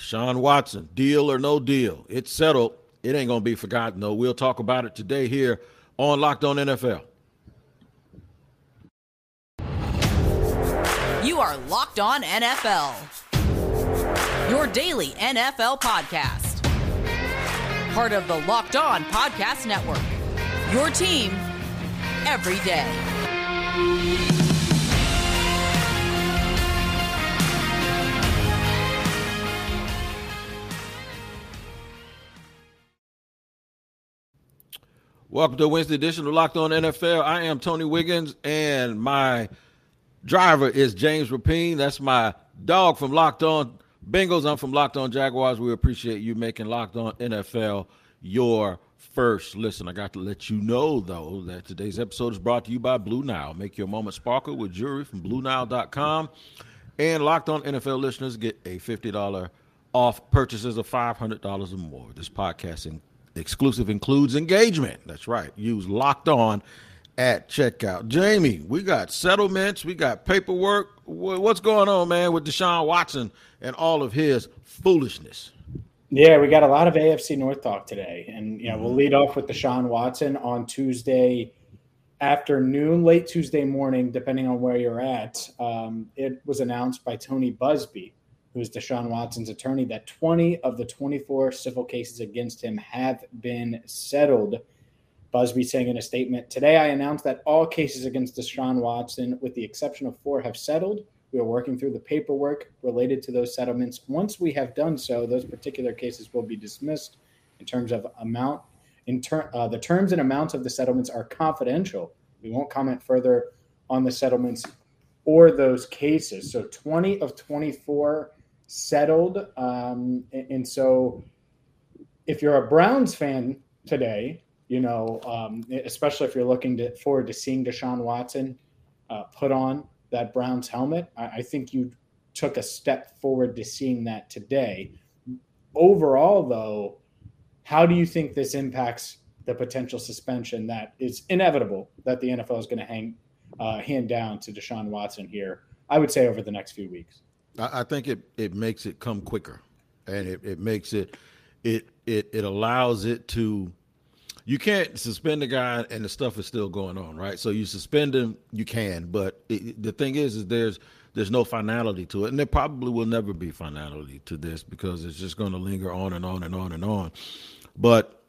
Deshaun Watson, deal or no deal. It's settled. It ain't going to be forgotten, though. We'll talk about it today here on Locked On NFL. You are Locked On NFL, your daily NFL podcast. Part of the Locked On Podcast Network, your team every day. Welcome to Wednesday edition of Locked On NFL. I am Tony Wiggins, and my driver is James Rapien. That's my dog from Locked On Bengals. I'm from Locked On Jaguars. We appreciate you making Locked On NFL your first listen. I got to let you know, though, that today's episode is brought to you by Blue Nile. Make your moment sparkle with jewelry from BlueNile.com. And Locked On NFL listeners get a $50 off purchases of $500 or more. This podcasting exclusive includes engagement. That's right. Use locked on at checkout. Jamie, we got settlements, we got paperwork. What's going on, man, with Deshaun Watson and all of his foolishness? Yeah, we got a lot of AFC North talk today. And, you know, we'll lead off with Deshaun Watson on Tuesday afternoon, late Tuesday morning, depending on where you're at. Um, it was announced by Tony Buzbee, who is Deshaun Watson's attorney, that 20 of the 24 civil cases against him have been settled. Buzbee saying in a statement, Today I announced that all cases against Deshaun Watson, with the exception of four, have settled. We are working through the paperwork related to those settlements. Once we have done so, those particular cases will be dismissed in terms of amount. In ter- uh, the terms and amounts of the settlements are confidential. We won't comment further on the settlements or those cases. So 20 of 24 settled. Um, and, and, so, if you're a Browns fan today, you know, um, especially if you're looking to, forward to seeing Deshaun Watson uh, put on that Browns helmet, I, I think you took a step forward to seeing that today. Overall, though, how do you think this impacts the potential suspension that is inevitable that the NFL is going to hang uh, hand down to Deshaun Watson here? I would say over the next few weeks. I, think it, it makes it come quicker, and it, it makes it it it it allows it to. You can't suspend a guy and the stuff is still going on, right? So you suspend him, you can, but it, the thing is, is there's there's no finality to it, and there probably will never be finality to this because it's just going to linger on and on and on and on. But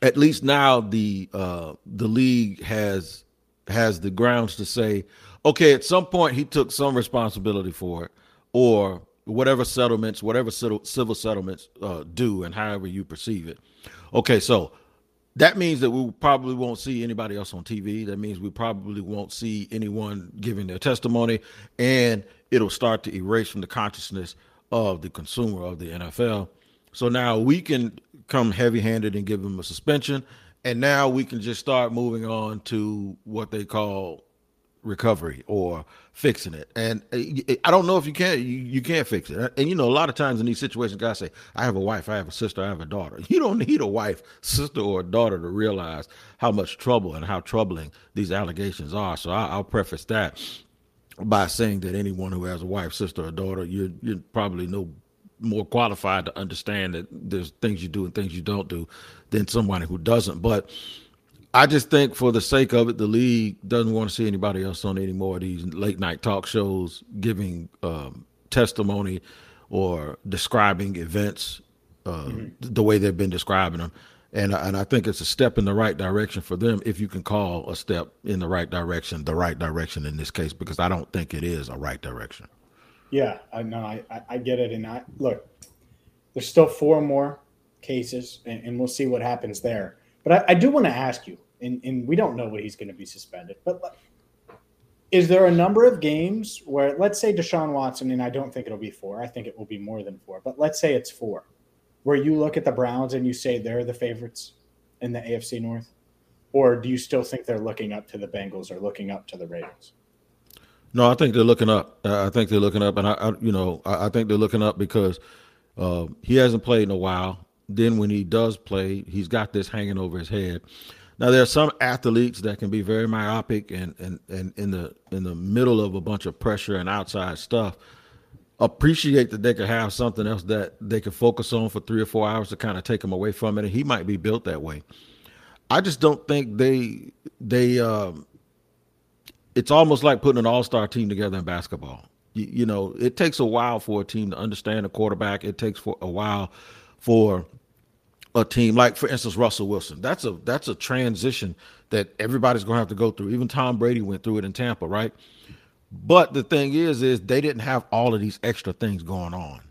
at least now the uh, the league has has the grounds to say, okay, at some point he took some responsibility for it or whatever settlements, whatever civil settlements uh, do, and however you perceive it. Okay, so that means that we probably won't see anybody else on TV. That means we probably won't see anyone giving their testimony, and it'll start to erase from the consciousness of the consumer of the NFL. So now we can come heavy-handed and give them a suspension, and now we can just start moving on to what they call recovery or fixing it. And uh, I don't know if you can you, you can't fix it. And you know, a lot of times in these situations, guys say, "I have a wife, I have a sister, I have a daughter." You don't need a wife, sister, or a daughter to realize how much trouble and how troubling these allegations are. So I, will preface that by saying that anyone who has a wife, sister, or daughter, you're you're probably no more qualified to understand that there's things you do and things you don't do than somebody who doesn't. But I just think for the sake of it, the league doesn't want to see anybody else on any more of these late night talk shows giving um, testimony or describing events uh, mm-hmm. the way they've been describing them. And, and I think it's a step in the right direction for them if you can call a step in the right direction the right direction in this case, because I don't think it is a right direction. Yeah, I know. I, I get it. And I look, there's still four more cases, and, and we'll see what happens there. But I, I do want to ask you, and, and we don't know what he's going to be suspended, but is there a number of games where, let's say Deshaun Watson, and I don't think it'll be four, I think it will be more than four, but let's say it's four, where you look at the Browns and you say they're the favorites in the AFC North? Or do you still think they're looking up to the Bengals or looking up to the Ravens? No, I think they're looking up. I think they're looking up, and I, I you know, I, I, think they're looking up because uh, he hasn't played in a while then when he does play, he's got this hanging over his head. Now there are some athletes that can be very myopic and and, and in the in the middle of a bunch of pressure and outside stuff, appreciate that they could have something else that they could focus on for three or four hours to kind of take them away from it. And he might be built that way. I just don't think they they. Um, it's almost like putting an all star team together in basketball. You, you, know, it takes a while for a team to understand a quarterback. It takes for a while for a team like, for instance, Russell Wilson. That's a that's a transition that everybody's going to have to go through. Even Tom Brady went through it in Tampa, right? But the thing is, is they didn't have all of these extra things going on,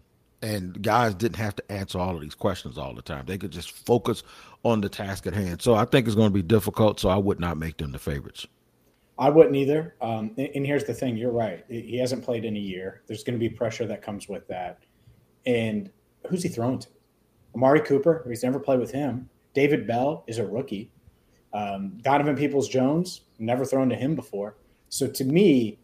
and guys didn't have to answer all of these questions all the time. They could just focus on the task at hand. So I think it's going to be difficult. So I would not make them the favorites. I wouldn't either. Um, and here's the thing: you're right. He hasn't played in a year. There's going to be pressure that comes with that. And who's he throwing to? Amari Cooper. He's never played with him. David Bell is a rookie. Um, Donovan Peoples Jones never thrown to him before. So to me,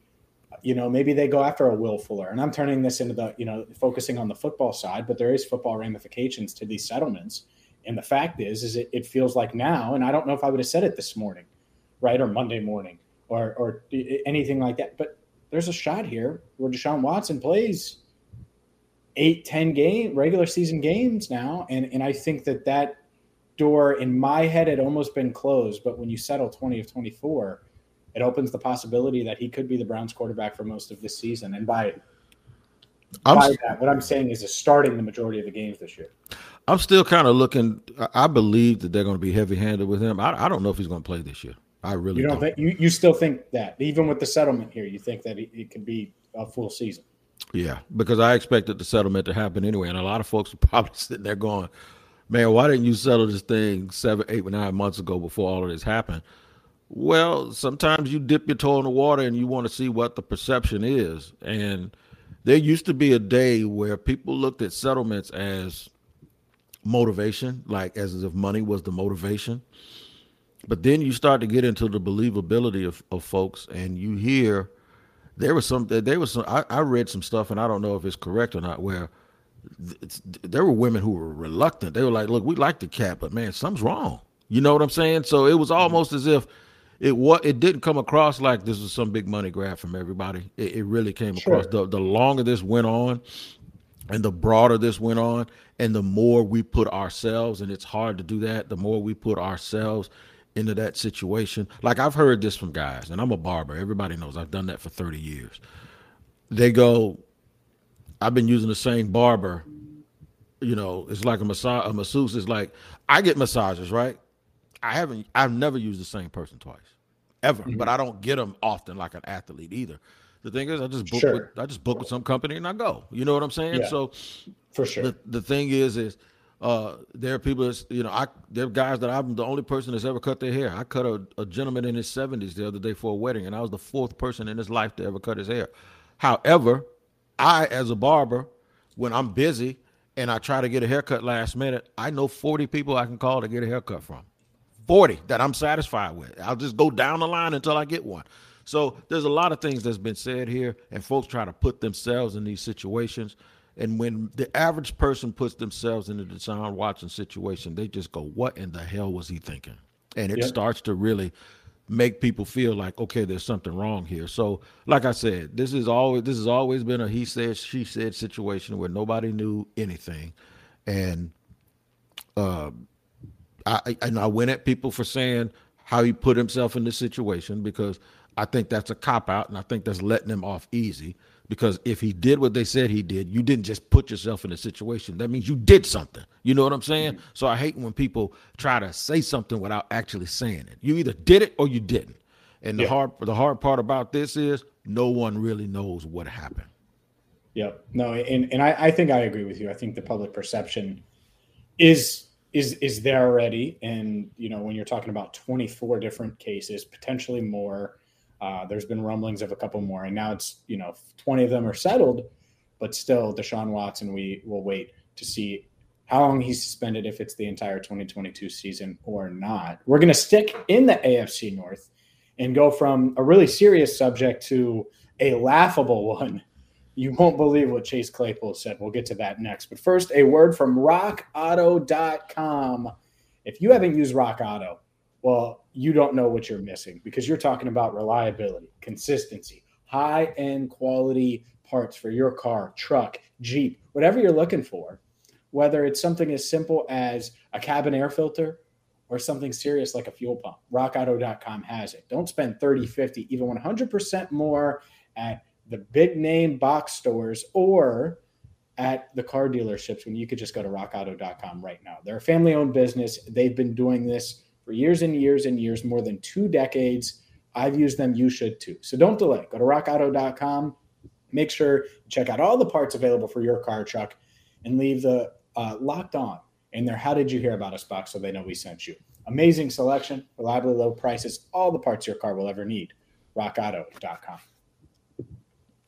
you know, maybe they go after a Will Fuller. And I'm turning this into the, you know, focusing on the football side, but there is football ramifications to these settlements. And the fact is, is it, it feels like now, and I don't know if I would have said it this morning, right, or Monday morning, or or anything like that. But there's a shot here where Deshaun Watson plays eight, ten game regular season games now, and and I think that that door in my head had almost been closed. But when you settle twenty of twenty four it opens the possibility that he could be the Browns quarterback for most of this season. And by, I'm, by that, what I'm saying is, is starting the majority of the games this year. I'm still kind of looking. I believe that they're going to be heavy handed with him. I, I, don't know if he's going to play this year. I really you don't, don't. think you, you still think that even with the settlement here, you think that it, it could be a full season. Yeah, because I expected the settlement to happen anyway, and a lot of folks are probably sitting there going, "Man, why didn't you settle this thing seven, eight, nine months ago before all of this happened?" Well, sometimes you dip your toe in the water and you want to see what the perception is. And there used to be a day where people looked at settlements as motivation, like as if money was the motivation. But then you start to get into the believability of, of folks, and you hear there was some there was some I, I read some stuff, and I don't know if it's correct or not, where there were women who were reluctant. They were like, "Look, we like the cat, but man, something's wrong." You know what I'm saying? So it was mm-hmm. almost as if it what it didn't come across like this was some big money grab from everybody. It, it really came sure. across the the longer this went on, and the broader this went on, and the more we put ourselves, and it's hard to do that. The more we put ourselves into that situation. Like I've heard this from guys, and I'm a barber. Everybody knows I've done that for 30 years. They go, I've been using the same barber. You know, it's like a massage. A masseuse It's like I get massages, right? I haven't. I've never used the same person twice, ever. Mm-hmm. But I don't get them often like an athlete either. The thing is, I just book. Sure. With, I just book with some company and I go. You know what I'm saying? Yeah, so, for sure. The, the thing is, is uh, there are people that's you know I there are guys that I'm the only person that's ever cut their hair. I cut a, a gentleman in his 70s the other day for a wedding, and I was the fourth person in his life to ever cut his hair. However, I as a barber, when I'm busy and I try to get a haircut last minute, I know 40 people I can call to get a haircut from. 40 that I'm satisfied with. I'll just go down the line until I get one. So there's a lot of things that's been said here, and folks try to put themselves in these situations. And when the average person puts themselves in the Deshaun Watson situation, they just go, "What in the hell was he thinking?" And it starts to really make people feel like, okay, there's something wrong here. So, like I said, this is always this has always been a he said she said situation where nobody knew anything, and uh, I and I went at people for saying how he put himself in this situation because I think that's a cop out and I think that's letting him off easy. Because if he did what they said he did, you didn't just put yourself in a situation. That means you did something. You know what I'm saying? Mm-hmm. So I hate when people try to say something without actually saying it. You either did it or you didn't. And the yeah. hard the hard part about this is no one really knows what happened. Yep. No, and, and I, I think I agree with you. I think the public perception is is is there already and you know when you're talking about 24 different cases potentially more uh, there's been rumblings of a couple more and now it's you know 20 of them are settled but still deshaun watson we will wait to see how long he's suspended if it's the entire 2022 season or not we're going to stick in the afc north and go from a really serious subject to a laughable one you won't believe what Chase Claypool said. We'll get to that next. But first, a word from rockauto.com. If you haven't used Rock Auto, well, you don't know what you're missing because you're talking about reliability, consistency, high end quality parts for your car, truck, Jeep, whatever you're looking for, whether it's something as simple as a cabin air filter or something serious like a fuel pump. RockAuto.com has it. Don't spend 30, 50, even 100% more at the big name box stores or at the car dealerships when you could just go to rockauto.com right now. They're a family owned business. They've been doing this for years and years and years, more than two decades. I've used them. You should too. So don't delay. Go to rockauto.com. Make sure check out all the parts available for your car truck and leave the uh, locked on in there. How did you hear about us box so they know we sent you? Amazing selection, reliably low prices, all the parts your car will ever need. RockAuto.com.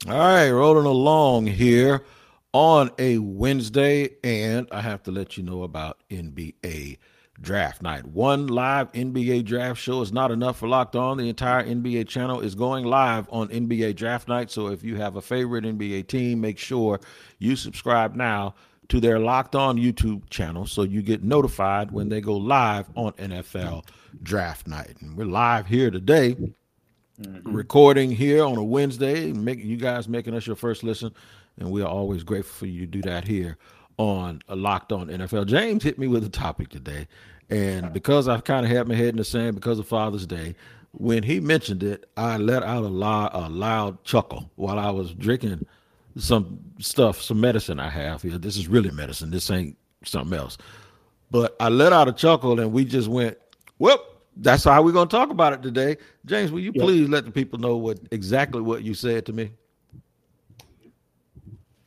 All right, rolling along here on a Wednesday, and I have to let you know about NBA Draft Night. One live NBA draft show is not enough for Locked On. The entire NBA channel is going live on NBA Draft Night. So if you have a favorite NBA team, make sure you subscribe now to their Locked On YouTube channel so you get notified when they go live on NFL Draft Night. And we're live here today. Mm-hmm. Recording here on a Wednesday, making you guys making us your first listen, and we are always grateful for you to do that here on a Locked On NFL. James hit me with a topic today, and because I've kind of had my head in the sand because of Father's Day, when he mentioned it, I let out a, loud, a loud chuckle while I was drinking some stuff, some medicine I have here. This is really medicine. This ain't something else. But I let out a chuckle, and we just went, "Well, That's how we're going to talk about it today. James, will you please let the people know what exactly what you said to me?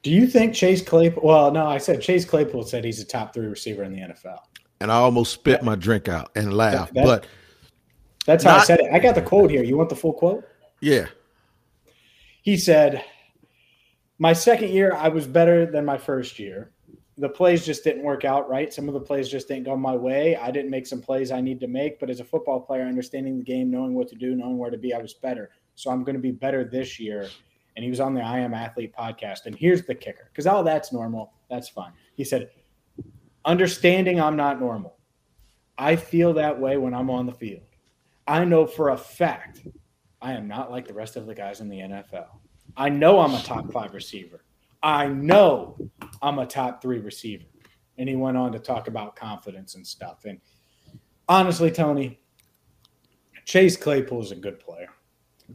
Do you think Chase Claypool? Well, no, I said Chase Claypool said he's a top three receiver in the NFL. And I almost spit my drink out and laughed. That, that, but that's how not, I said it. I got the quote here. You want the full quote? Yeah. He said, My second year, I was better than my first year. The plays just didn't work out right. Some of the plays just didn't go my way. I didn't make some plays I need to make, but as a football player, understanding the game, knowing what to do, knowing where to be, I was better. So I'm going to be better this year and he was on the I Am Athlete podcast. And here's the kicker because all oh, that's normal. That's fine. He said, understanding I'm not normal. I feel that way when I'm on the field. I know for a fact I am not like the rest of the guys in the NFL. I know I'm a top five receiver. I know I'm a top three receiver. And he went on to talk about confidence and stuff. And honestly, Tony, Chase Claypool is a good player.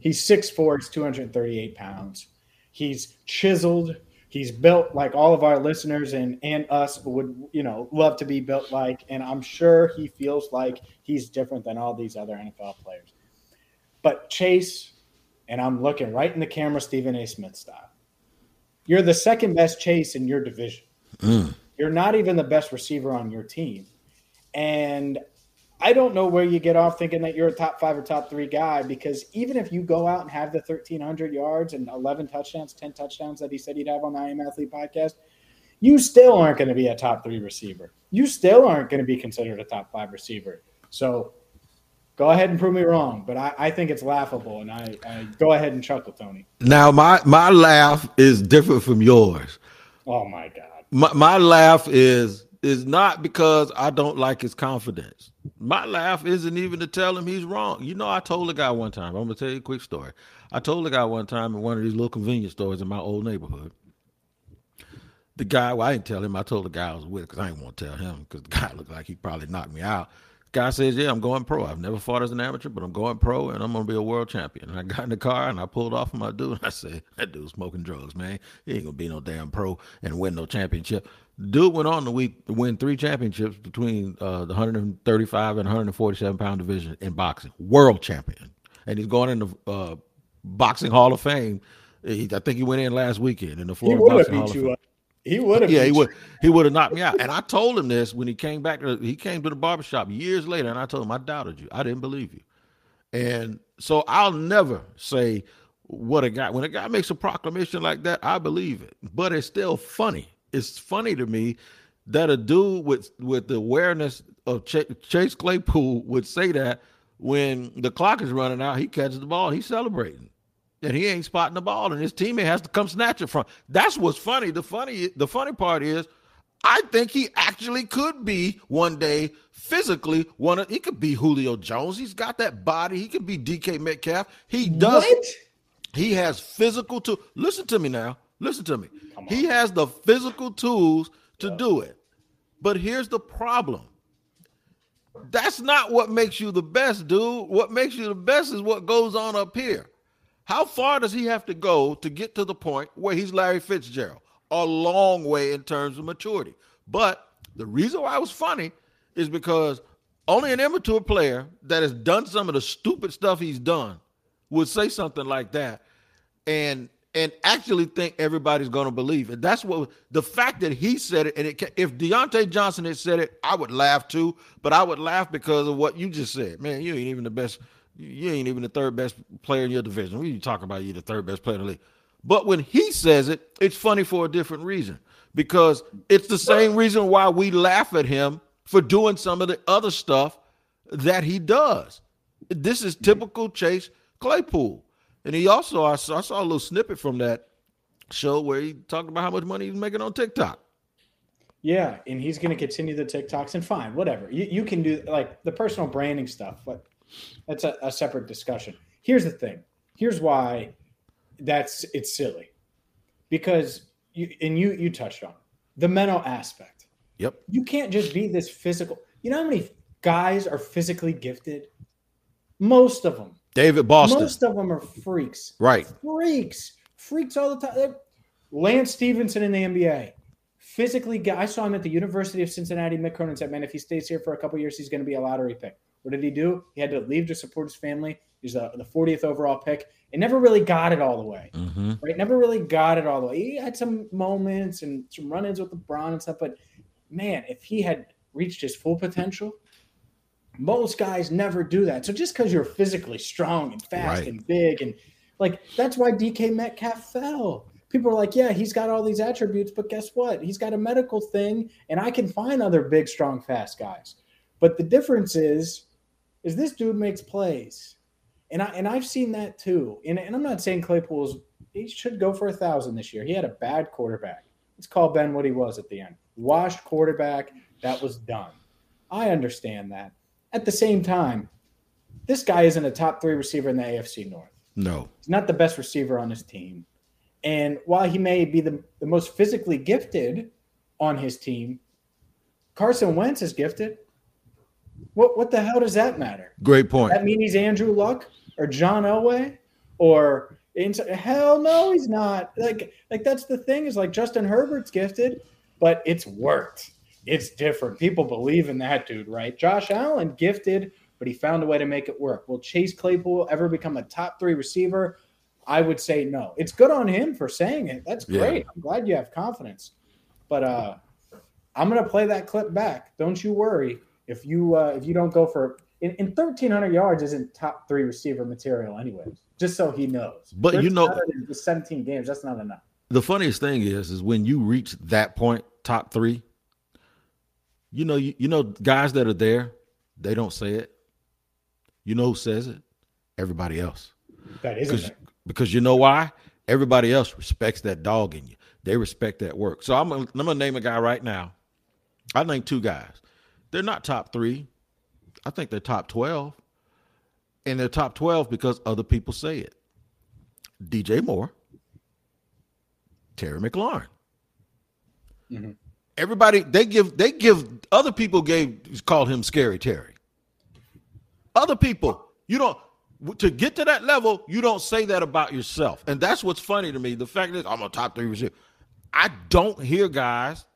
He's 6'4, he's 238 pounds. He's chiseled. He's built like all of our listeners and, and us would, you know, love to be built like. And I'm sure he feels like he's different than all these other NFL players. But Chase, and I'm looking right in the camera, Stephen A. Smith style. You're the second best Chase in your division. Mm. You're not even the best receiver on your team. And I don't know where you get off thinking that you're a top five or top three guy because even if you go out and have the 1,300 yards and 11 touchdowns, 10 touchdowns that he said he'd have on the I Am Athlete podcast, you still aren't going to be a top three receiver. You still aren't going to be considered a top five receiver. So go ahead and prove me wrong, but I, I think it's laughable, and I, I, go ahead and chuckle, Tony. Now my my laugh is different from yours. Oh my god, my my laugh is is not because I don't like his confidence. My laugh isn't even to tell him he's wrong. You know, I told a guy one time, I'm gonna tell you a quick story. I told a guy one time in one of these little convenience stores in my old neighborhood. The guy, well, I didn't tell him. I told the guy I was with because I didn't want to tell him because the guy looked like he probably knocked me out. The guy says, "Yeah, I'm going pro. I've never fought as an amateur, but I'm going pro, and I'm to be a world champion." And I got in the car and I pulled off of my dude. And I said, "That dude's smoking drugs, man. He ain't gonna be no damn pro and win no championship." Dude went on to win three championships between uh, the 135 and 147 pound division in boxing, world champion, and he's going in the uh, boxing Hall of Fame. He, I think he went in last weekend in the Florida Boxing Hall of Fame. Up. He would have. Yeah, he would. He would have knocked me out. And I told him this when he came back. To, he came to the barbershop years later, and I told him I doubted you. I didn't believe you. And so I'll never say what a guy. When a guy makes a proclamation like that, I believe it. But it's still funny it's funny to me that a dude with with the awareness of Ch- Chase Claypool would say that when the clock is running out, he catches the ball, he's celebrating, and he ain't spotting the ball, and his teammate has to come snatch it from. That's what's funny. The funny the funny part is, I think he actually could be one day physically one of. He could be Julio Jones. He's got that body. He could be DK Metcalf. He does. What? He has physical to listen to me now. Listen to me. He has the physical tools to do it. But here's the problem. That's not what makes you the best, dude. What makes you the best is what goes on up here. How far does he have to go to get to the point where he's Larry Fitzgerald? A long way in terms of maturity. But the reason why it was funny is because only an immature player that has done some of the stupid stuff he's done would say something like that and and actually think everybody's going to believe it. That's what the fact that he said it. And it, if Diontae Johnson had said it, I would laugh too. But I would laugh because of what you just said. Man, you ain't even the best. You ain't even the third best player in your division. We talk about you the third best player in the league. But when he says it, it's funny for a different reason because it's the same reason why we laugh at him for doing some of the other stuff that he does. This is typical Chase Claypool. And he also, I saw, I saw a little snippet from that show where he talked about how much money he's making on TikTok. Yeah, and he's going to continue the TikToks and fine, whatever. You, you can do like the personal branding stuff, but that's a, a separate discussion. Here's the thing. Here's why that's it's silly. Because you and you you touched on the mental aspect. Yep. You can't just be this physical. You know how many guys are physically gifted? Most of them. David Boston. Most of them are freaks. Right. Freaks. Freaks all the time. Lance Stephenson in the NBA. Physically, I saw him at the University of Cincinnati. Mick Cronin said, man, if he stays here for a couple years, he's going to be a lottery pick. What did he do? He had to leave to support his family. He's the, the 40th overall pick and never really got it all the way. Mm-hmm. Right? Never really got it all the way. He had some moments and some run ins with LeBron and stuff, but man, if he had reached his full potential, most guys never do that. So just because you're physically strong and fast right. and big and like that's why DK Metcalf fell. People are like, yeah, he's got all these attributes, but guess what? He's got a medical thing, and I can find other big, strong, fast guys. But the difference is, is this dude makes plays, and I and I've seen that too. And, and I'm not saying Claypool's he should go for a thousand this year. He had a bad quarterback. Let's call Ben what he was at the end. Washed quarterback. That was done. I understand that. At the same time, this guy isn't a top three receiver in the AFC North. No. He's not the best receiver on his team. And while he may be the, the most physically gifted on his team, Carson Wentz is gifted. What what the hell does that matter? Great point. Does that mean he's Andrew Luck or John Elway or hell no, he's not. Like like that's the thing is like Justin Herbert's gifted, but it's worked it's different. People believe in that dude, right? Josh Allen, gifted, but he found a way to make it work. Will Chase Claypool ever become a top three receiver? I would say no. It's good on him for saying it. That's great. Yeah. I'm glad you have confidence. But uh, I'm gonna play that clip back. Don't you worry. If you uh, if you don't go for in, in 1300 yards isn't top three receiver material anyway. Just so he knows. But you know, the 17 games that's not enough. The funniest thing is, is when you reach that point, top three, you know, you, you know, guys that are there, they don't say it. You know who says it? Everybody else. That isn't because you know why? Everybody else respects that dog in you. They respect that work. So I'm gonna, I'm gonna name a guy right now. I name two guys. They're not top three. I think they're top twelve, and they're top twelve because other people say it. DJ Moore, Terry McLaurin. Mm-hmm everybody they give they give other people gave called him scary Terry. Other people, you don't to get to that level, you don't say that about yourself. And that's what's funny to me. The fact that I'm a top three receiver. I don't hear guys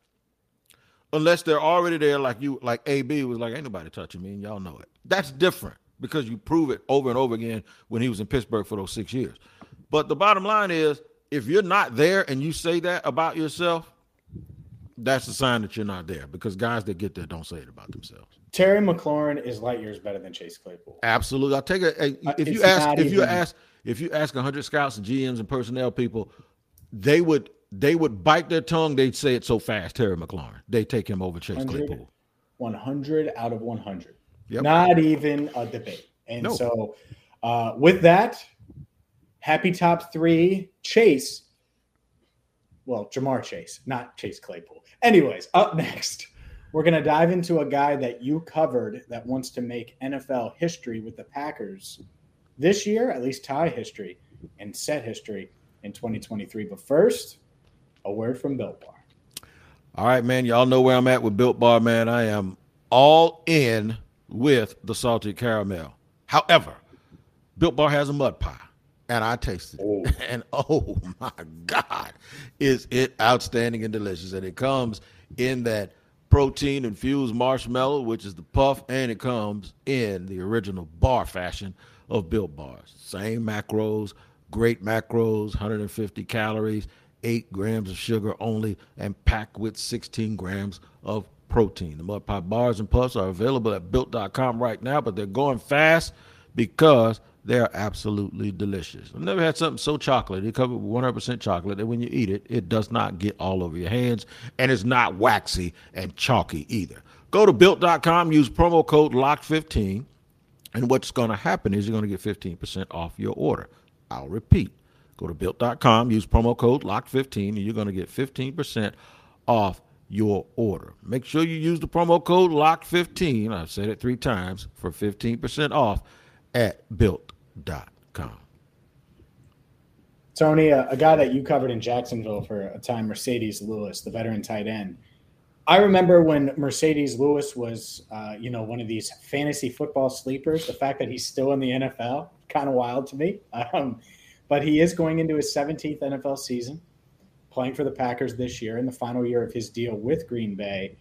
unless they're already there, like you, like AB was like, ain't nobody touching me, and y'all know it. That's different because you prove it over and over again when he was in Pittsburgh for those six years. But the bottom line is, if you're not there and you say that about yourself, that's a sign that you're not there because guys that get there don't say it about themselves. Terry McLaurin is light years better than Chase Claypool. Absolutely. I'll take it. Uh, if you ask, if even, you ask, if you ask 100 scouts and GMs and personnel people, they would they would bite their tongue. They'd say it so fast. Terry McLaurin. They take him over Chase 100, Claypool. 100 out of 100. Yep. Not even a debate. And no. so, uh, with that, happy top three. Chase well, Ja'Marr Chase, not Chase Claypool. Anyways, up next, we're going to dive into a guy that you covered that wants to make NFL history with the Packers this year, at least tie history and set history in 2023. But first, a word from Built Bar. All right, man. Y'all know where I'm at with Built Bar, man. I am all in with the salted caramel. However, Built Bar has a mud pie, and I tasted it. Oh. And oh my God, is it outstanding and delicious. And it comes in that protein infused marshmallow, which is the puff, and it comes in the original bar fashion of Built Bars. Same macros, great macros, 150 calories, 8 grams of sugar only, and packed with 16 grams of protein. The Mud Pie bars and puffs are available at built.com right now, but they're going fast because they're absolutely delicious. I've never had something so chocolate. It covered 100% chocolate that when you eat it, it does not get all over your hands and it's not waxy and chalky either. Go to built.com, use promo code LOCK15, and what's going to happen is you're going to get 15% off your order. I'll repeat. Go to built.com, use promo code LOCK15, and you're going to get 15% off your order. Make sure you use the promo code LOCK15. I've said it three times for 15% off at built.com. Tony, a, a, guy that you covered in Jacksonville for a time, Marcedes Lewis, the veteran tight end. I remember when Marcedes Lewis was, uh, you know, one of these fantasy football sleepers. The fact that he's still in the NFL, kind of wild to me. Um, but he is going into his 17th NFL season, playing for the Packers this year in the final year of his deal with Green Bay.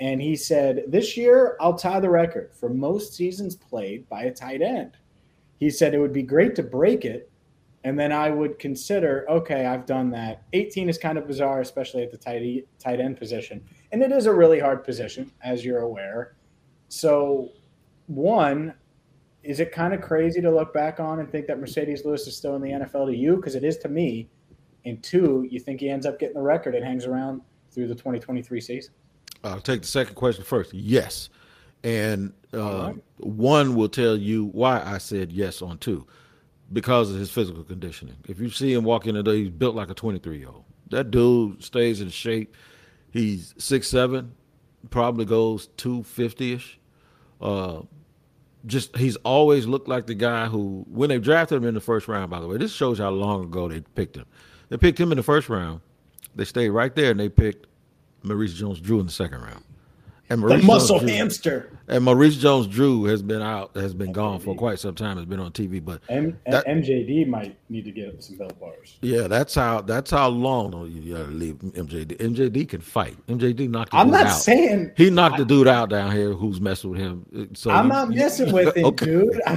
And he said, This year, I'll tie the record for most seasons played by a tight end. He said it would be great to break it. And then I would consider, okay, I've done that. 18 is kind of bizarre, especially at the tight, tight end position. And it is a really hard position, as you're aware. So, one, is it kind of crazy to look back on and think that Marcedes Lewis is still in the NFL to you? Because it is to me. And two, you think he ends up getting the record and hangs around through the 2023 season? I'll take the second question first. Yes. And uh, right. one will tell you why I said yes on two because of his physical conditioning. If you see him walking today, he's built like a 23 year old. That dude stays in shape. He's six seven, probably goes 250 ish. Uh, just he's always looked like the guy who when they drafted him in the first round. By the way, this shows how long ago they picked him. They picked him in the first round. They stayed right there and they picked Maurice Jones-Drew in the second round. And Maurice the muscle Jones-Drew, hamster. And Maurice Jones-Drew has been out, has been MJD. gone for quite some time. Has been on TV, but M- that, MJD might need to get some Built Bars. Yeah, that's how that's how long you gotta leave MJD. MJD can fight. MJD knocked. Out. I'm not out. saying he knocked I, the dude out down here who's messing with him. So I'm you, not messing with him, dude.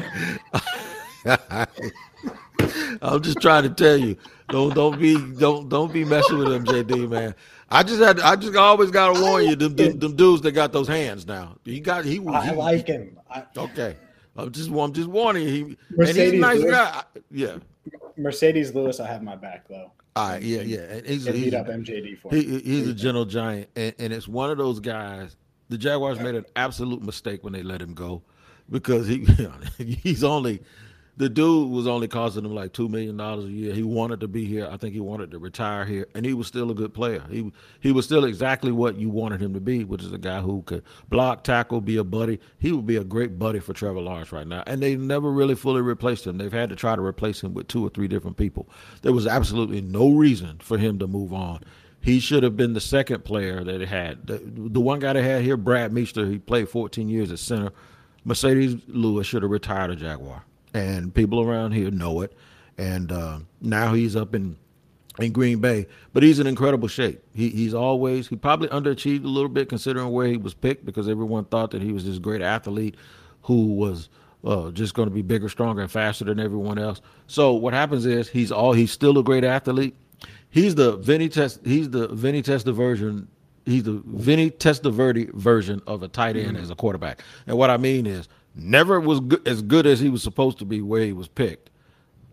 I'm just trying to tell you, don't don't be don't don't be messing with MJD, man. I just had I just always gotta warn you, them, them, them, dudes that got those hands now. He got he. was I he, like him. I, okay, I'm just I'm just warning you. He, Marcedes and he's nice Lewis, guy. Yeah. Marcedes Lewis, I have my back though. All right, yeah, yeah. And he's, he's up MJD for he, he's a gentle giant, and, and it's one of those guys. The Jaguars made an absolute mistake when they let him go because he he's only the dude was only costing him like two million dollars a year. He wanted to be here. I think he wanted to retire here, and he was still a good player. He he was still exactly what you wanted him to be, which is a guy who could block, tackle, be a buddy. He would be a great buddy for Trevor Lawrence right now. And they never really fully replaced him. They've had to try to replace him with two or three different people. There was absolutely no reason for him to move on. He should have been the second player that it had. The, the one guy they had here, Brad Meester, he played 14 years at center. Marcedes Lewis should have retired a Jaguar and people around here know it. And uh, now he's up in in Green Bay, but he's in incredible shape. He, he's always he probably underachieved a little bit considering where he was picked because everyone thought that he was this great athlete who was uh, just going to be bigger, stronger, and faster than everyone else. So what happens is he's all he's still a great athlete. He's the Vinny test. He's the Vinny Testa version. He's the Vinny Testaverde version of a tight end mm-hmm. as a quarterback. And what I mean is Never was good, as good as he was supposed to be where he was picked,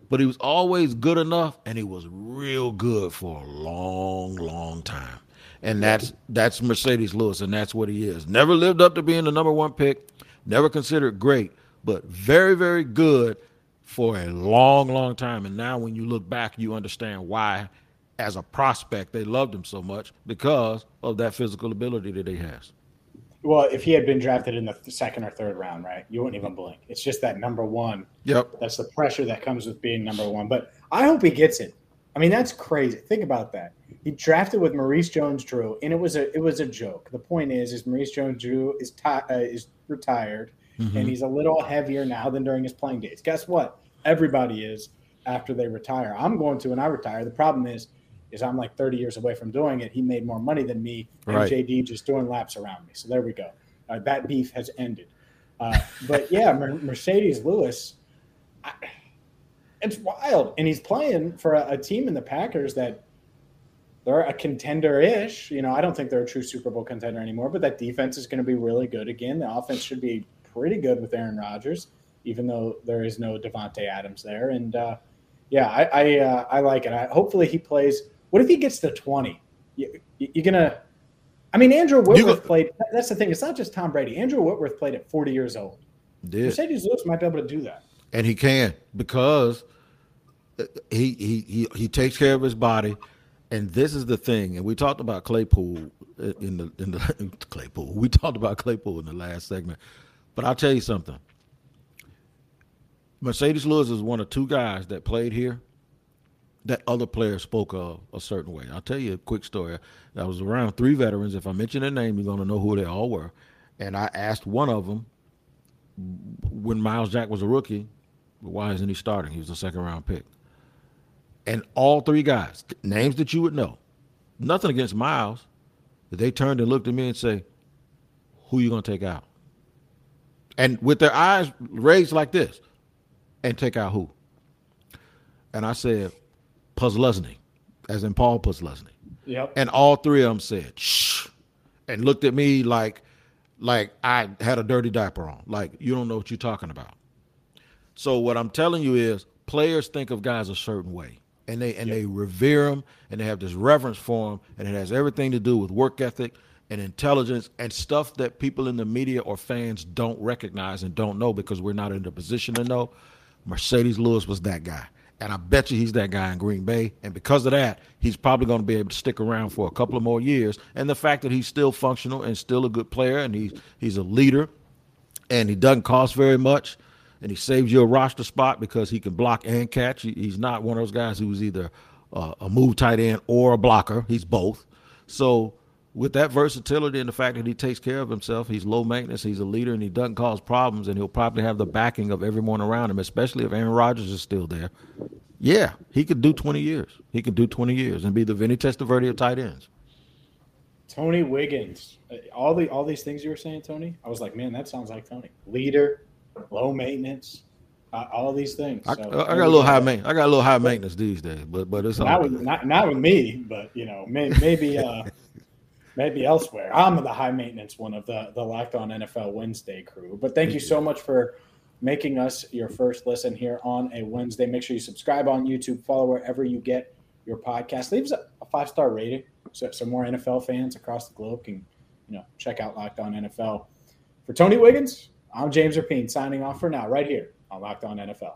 but he was always good enough, and he was real good for a long, long time. And that's that's Marcedes Lewis, and that's what he is. Never lived up to being the number one pick. Never considered great, but very, very good for a long, long time. And now, when you look back, you understand why, as a prospect, they loved him so much because of that physical ability that he has. Well, if he had been drafted in the second or third round, right, you wouldn't even blink. It's just that number one. Yep. That's the pressure that comes with being number one. But I hope he gets it. I mean, that's crazy. Think about that. He drafted with Maurice Jones-Drew, and it was a it was a joke. The point is, is Maurice Jones-Drew is t- uh, is retired, mm-hmm. and he's a little heavier now than during his playing days. Guess what? Everybody is after they retire. I'm going to when I retire. The problem is, is I'm like 30 years away from doing it. He made more money than me, and right. JD just doing laps around me. So there we go. Uh, that beef has ended. Uh, but yeah, Marcedes Lewis, I, it's wild, and he's playing for a, a team in the Packers that they're a contender-ish. You know, I don't think they're a true Super Bowl contender anymore, but that defense is going to be really good again. The offense should be pretty good with Aaron Rodgers, even though there is no Davante Adams there. And uh, yeah, I I, uh, I, like it. I, hopefully he plays. What if he gets to twenty? You, are gonna. I mean, Andrew Whitworth played. That's the thing. It's not just Tom Brady. Andrew Whitworth played at forty years old. Did. Marcedes Lewis might be able to do that, and he can because uh, he he he he takes care of his body. And this is the thing, and we talked about Claypool uh, in the in the Claypool. We talked about Claypool in the last segment, but I'll tell you something. Marcedes Lewis is one of two guys that played here that other player spoke of a certain way. I'll tell you a quick story. I was around three veterans. If I mention their name, you're going to know who they all were. And I asked one of them when Myles Jack was a rookie, why isn't he starting? He was a second round pick. And all three guys, names that you would know, nothing against Myles, they turned and looked at me and say, who are you going to take out? and with their eyes raised like this, and take out who? And I said, Posluszny, as in Paul Posluszny. Yep. And all three of them said, shh, and looked at me like, like I had a dirty diaper on. Like, you don't know what you're talking about. So what I'm telling you is players think of guys a certain way. And they and yep. they revere them and they have this reverence for them and it has everything to do with work ethic and intelligence and stuff that people in the media or fans don't recognize and don't know because we're not in the position to know. Marcedes Lewis was that guy. And I bet you he's that guy in Green Bay. And because of that, he's probably going to be able to stick around for a couple of more years. And the fact that he's still functional and still a good player and he's he's a leader and he doesn't cost very much and he saves you a roster spot because he can block and catch. He's not one of those guys who's either a move tight end or a blocker. He's both. So with that versatility and the fact that he takes care of himself, he's low maintenance, he's a leader, and he doesn't cause problems, and he'll probably have the backing of everyone around him, especially if Aaron Rodgers is still there. Yeah, he could do 20 years. He could do 20 years and be the Vinny Testaverde of tight ends. Tony Wiggins, uh, all the all these things you were saying, Tony. I was like, man, that sounds like Tony. Leader, low maintenance, uh, all these things. So, I, I, got a little high maintenance. I got a little high maintenance these days, but but it's not with, not, not with me, but you know, may, maybe. Uh, maybe elsewhere. I'm the high maintenance one of the the Locked On NFL Wednesday crew. But thank you so much for making us your first listen here on a Wednesday. Make sure you subscribe on YouTube, follow wherever you get your podcast. Leave us a, a five star rating so, so more NFL fans across the globe can you know check out Locked On NFL. For Tony Wiggins, I'm James Rapien signing off for now, right here on Locked On NFL.